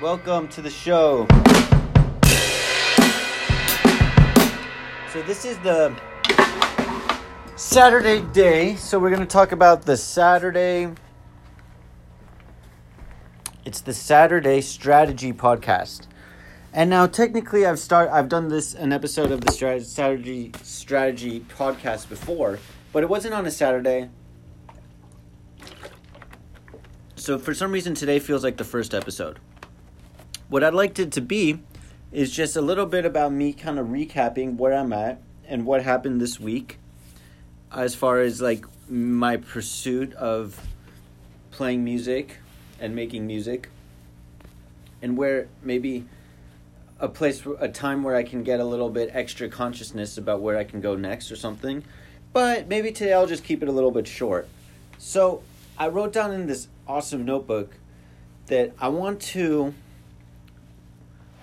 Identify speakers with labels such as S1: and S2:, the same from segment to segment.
S1: welcome to the show. So, this is the Saturday day. So, we're going to talk about the Saturday. It's the Saturday Strategy Podcast. And now, technically, I've start. I've done this an episode of the Strat- Strategy Strategy Podcast before, but it wasn't on a Saturday. So for some reason today feels like the first episode. What I'd like it to be is just a little bit about me kind of recapping where I'm at and what happened this week as far as like my pursuit of playing music and making music and where maybe a place a time where I can get a little bit extra consciousness about where I can go next or something. But maybe today I'll just keep it a little bit short. So, I wrote down in this awesome notebook that I want to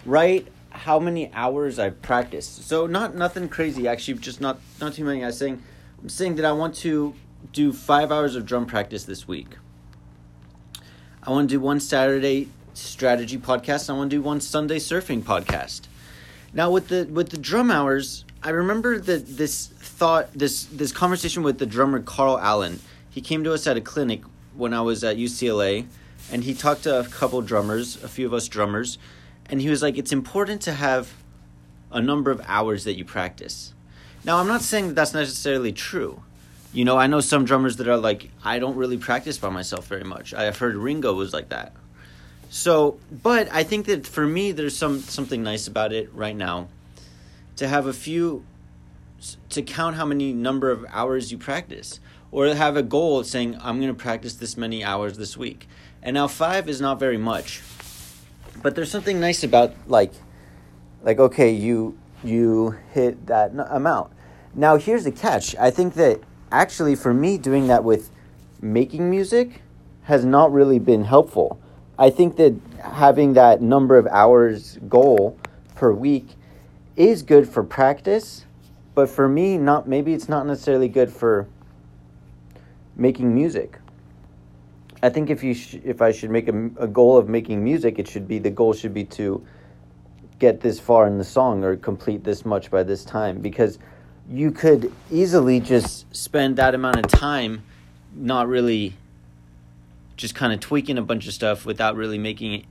S1: write how many hours I've practiced. So not nothing crazy, actually, just not not too many. I saying I'm saying that I want to do five hours of drum practice this week. I want to do one Saturday strategy podcast. I want to do one Sunday surfing podcast. Now with the with the drum hours, I remember that this thought this this conversation with the drummer Carl Allen. He came to us at a clinic when I was at UCLA, and he talked to a couple drummers, a few of us drummers, and he was like, "It's important to have a number of hours that you practice." Now, I'm not saying that that's necessarily true. You know, I know some drummers that are like, "I don't really practice by myself very much." I've heard Ringo was like that. So, but I think that for me, there's some something nice about it right now, to have a few, to count how many number of hours you practice or have a goal saying I'm going to practice this many hours this week. And now 5 is not very much. But there's something nice about like like okay, you you hit that amount. Now here's the catch. I think that actually for me doing that with making music has not really been helpful. I think that having that number of hours goal per week is good for practice, but for me not maybe it's not necessarily good for making music. I think if you sh- if I should make a, a goal of making music, it should be the goal should be to get this far in the song or complete this much by this time because you could easily just spend that amount of time not really just kind of tweaking a bunch of stuff without really making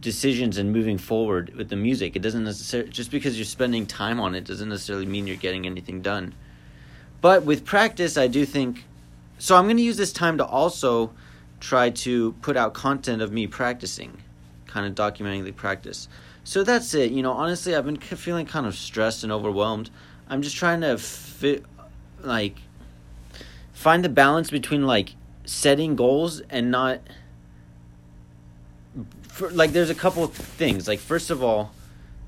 S1: decisions and moving forward with the music. It doesn't necessarily just because you're spending time on it doesn't necessarily mean you're getting anything done. But with practice, I do think so I'm going to use this time to also try to put out content of me practicing, kind of documenting the practice. So that's it. You know, honestly, I've been feeling kind of stressed and overwhelmed. I'm just trying to fit, like, find the balance between like setting goals and not. For, like, there's a couple things. Like, first of all,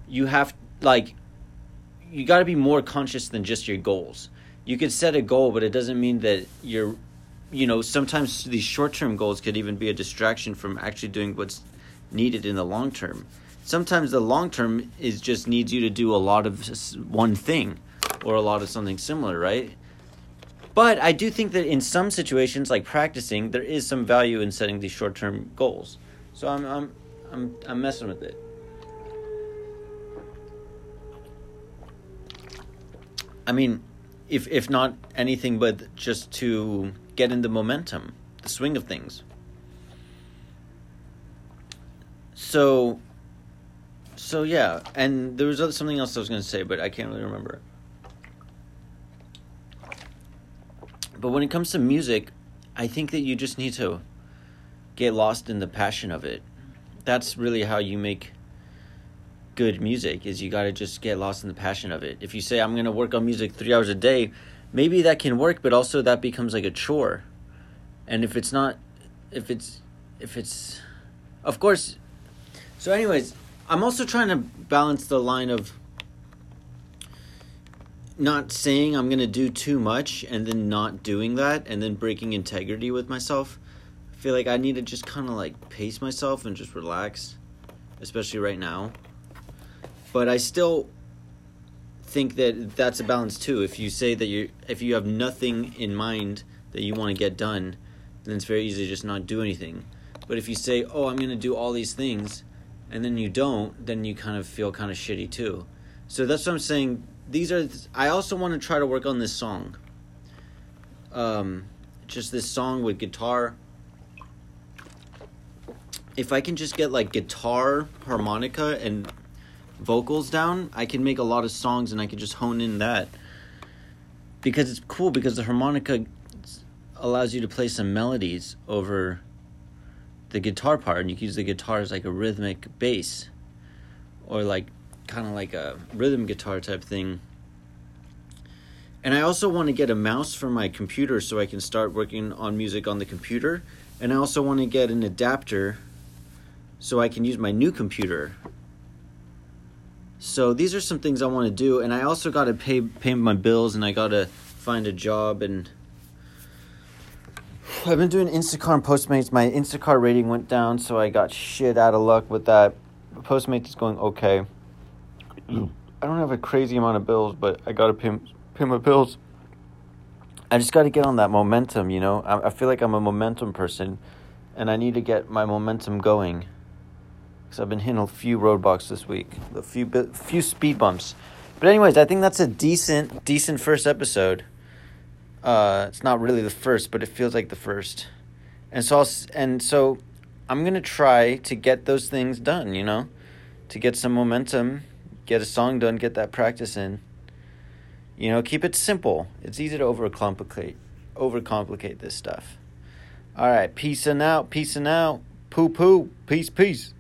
S1: you have like, you got to be more conscious than just your goals you could set a goal, but it doesn't mean that you're, you know, sometimes these short term goals could even be a distraction from actually doing what's needed in the long term. Sometimes the long term is just needs you to do a lot of one thing or a lot of something similar, right? But I do think that in some situations, like practicing, there is some value in setting these short term goals. So I'm, I'm, I'm, I'm messing with it. I mean, if if not anything but just to get in the momentum, the swing of things. So so yeah, and there was something else I was going to say, but I can't really remember. But when it comes to music, I think that you just need to get lost in the passion of it. That's really how you make good music is you got to just get lost in the passion of it. If you say I'm going to work on music 3 hours a day, maybe that can work, but also that becomes like a chore. And if it's not if it's if it's of course so anyways, I'm also trying to balance the line of not saying I'm going to do too much and then not doing that and then breaking integrity with myself. I feel like I need to just kind of like pace myself and just relax, especially right now but I still think that that's a balance too. If you say that you if you have nothing in mind that you want to get done, then it's very easy to just not do anything. But if you say, "Oh, I'm going to do all these things," and then you don't, then you kind of feel kind of shitty too. So that's what I'm saying. These are. I also want to try to work on this song. Um, just this song with guitar. If I can just get like guitar, harmonica, and vocals down, I can make a lot of songs and I can just hone in that. Because it's cool because the harmonica allows you to play some melodies over the guitar part and you can use the guitar as like a rhythmic bass or like kind of like a rhythm guitar type thing. And I also want to get a mouse for my computer so I can start working on music on the computer. And I also want to get an adapter so I can use my new computer. So these are some things I want to do and I also got to pay pay my bills and I got to find a job and I've been doing Instacart and Postmates. My Instacart rating went down, so I got shit out of luck with that. Postmates is going okay. I don't have a crazy amount of bills, but I gotta pay pay my bills. I just got to get on that momentum, you know. I, I feel like I'm a momentum person, and I need to get my momentum going. Because I've been hitting a few roadblocks this week, a few few speed bumps. But anyways, I think that's a decent decent first episode. Uh, it's not really the first, but it feels like the first. And so, I'll, and so, I'm gonna try to get those things done. You know, to get some momentum, get a song done, get that practice in. You know, keep it simple. It's easy to overcomplicate, overcomplicate this stuff. All right, peace and out, peace and out, poo poo, peace, peace.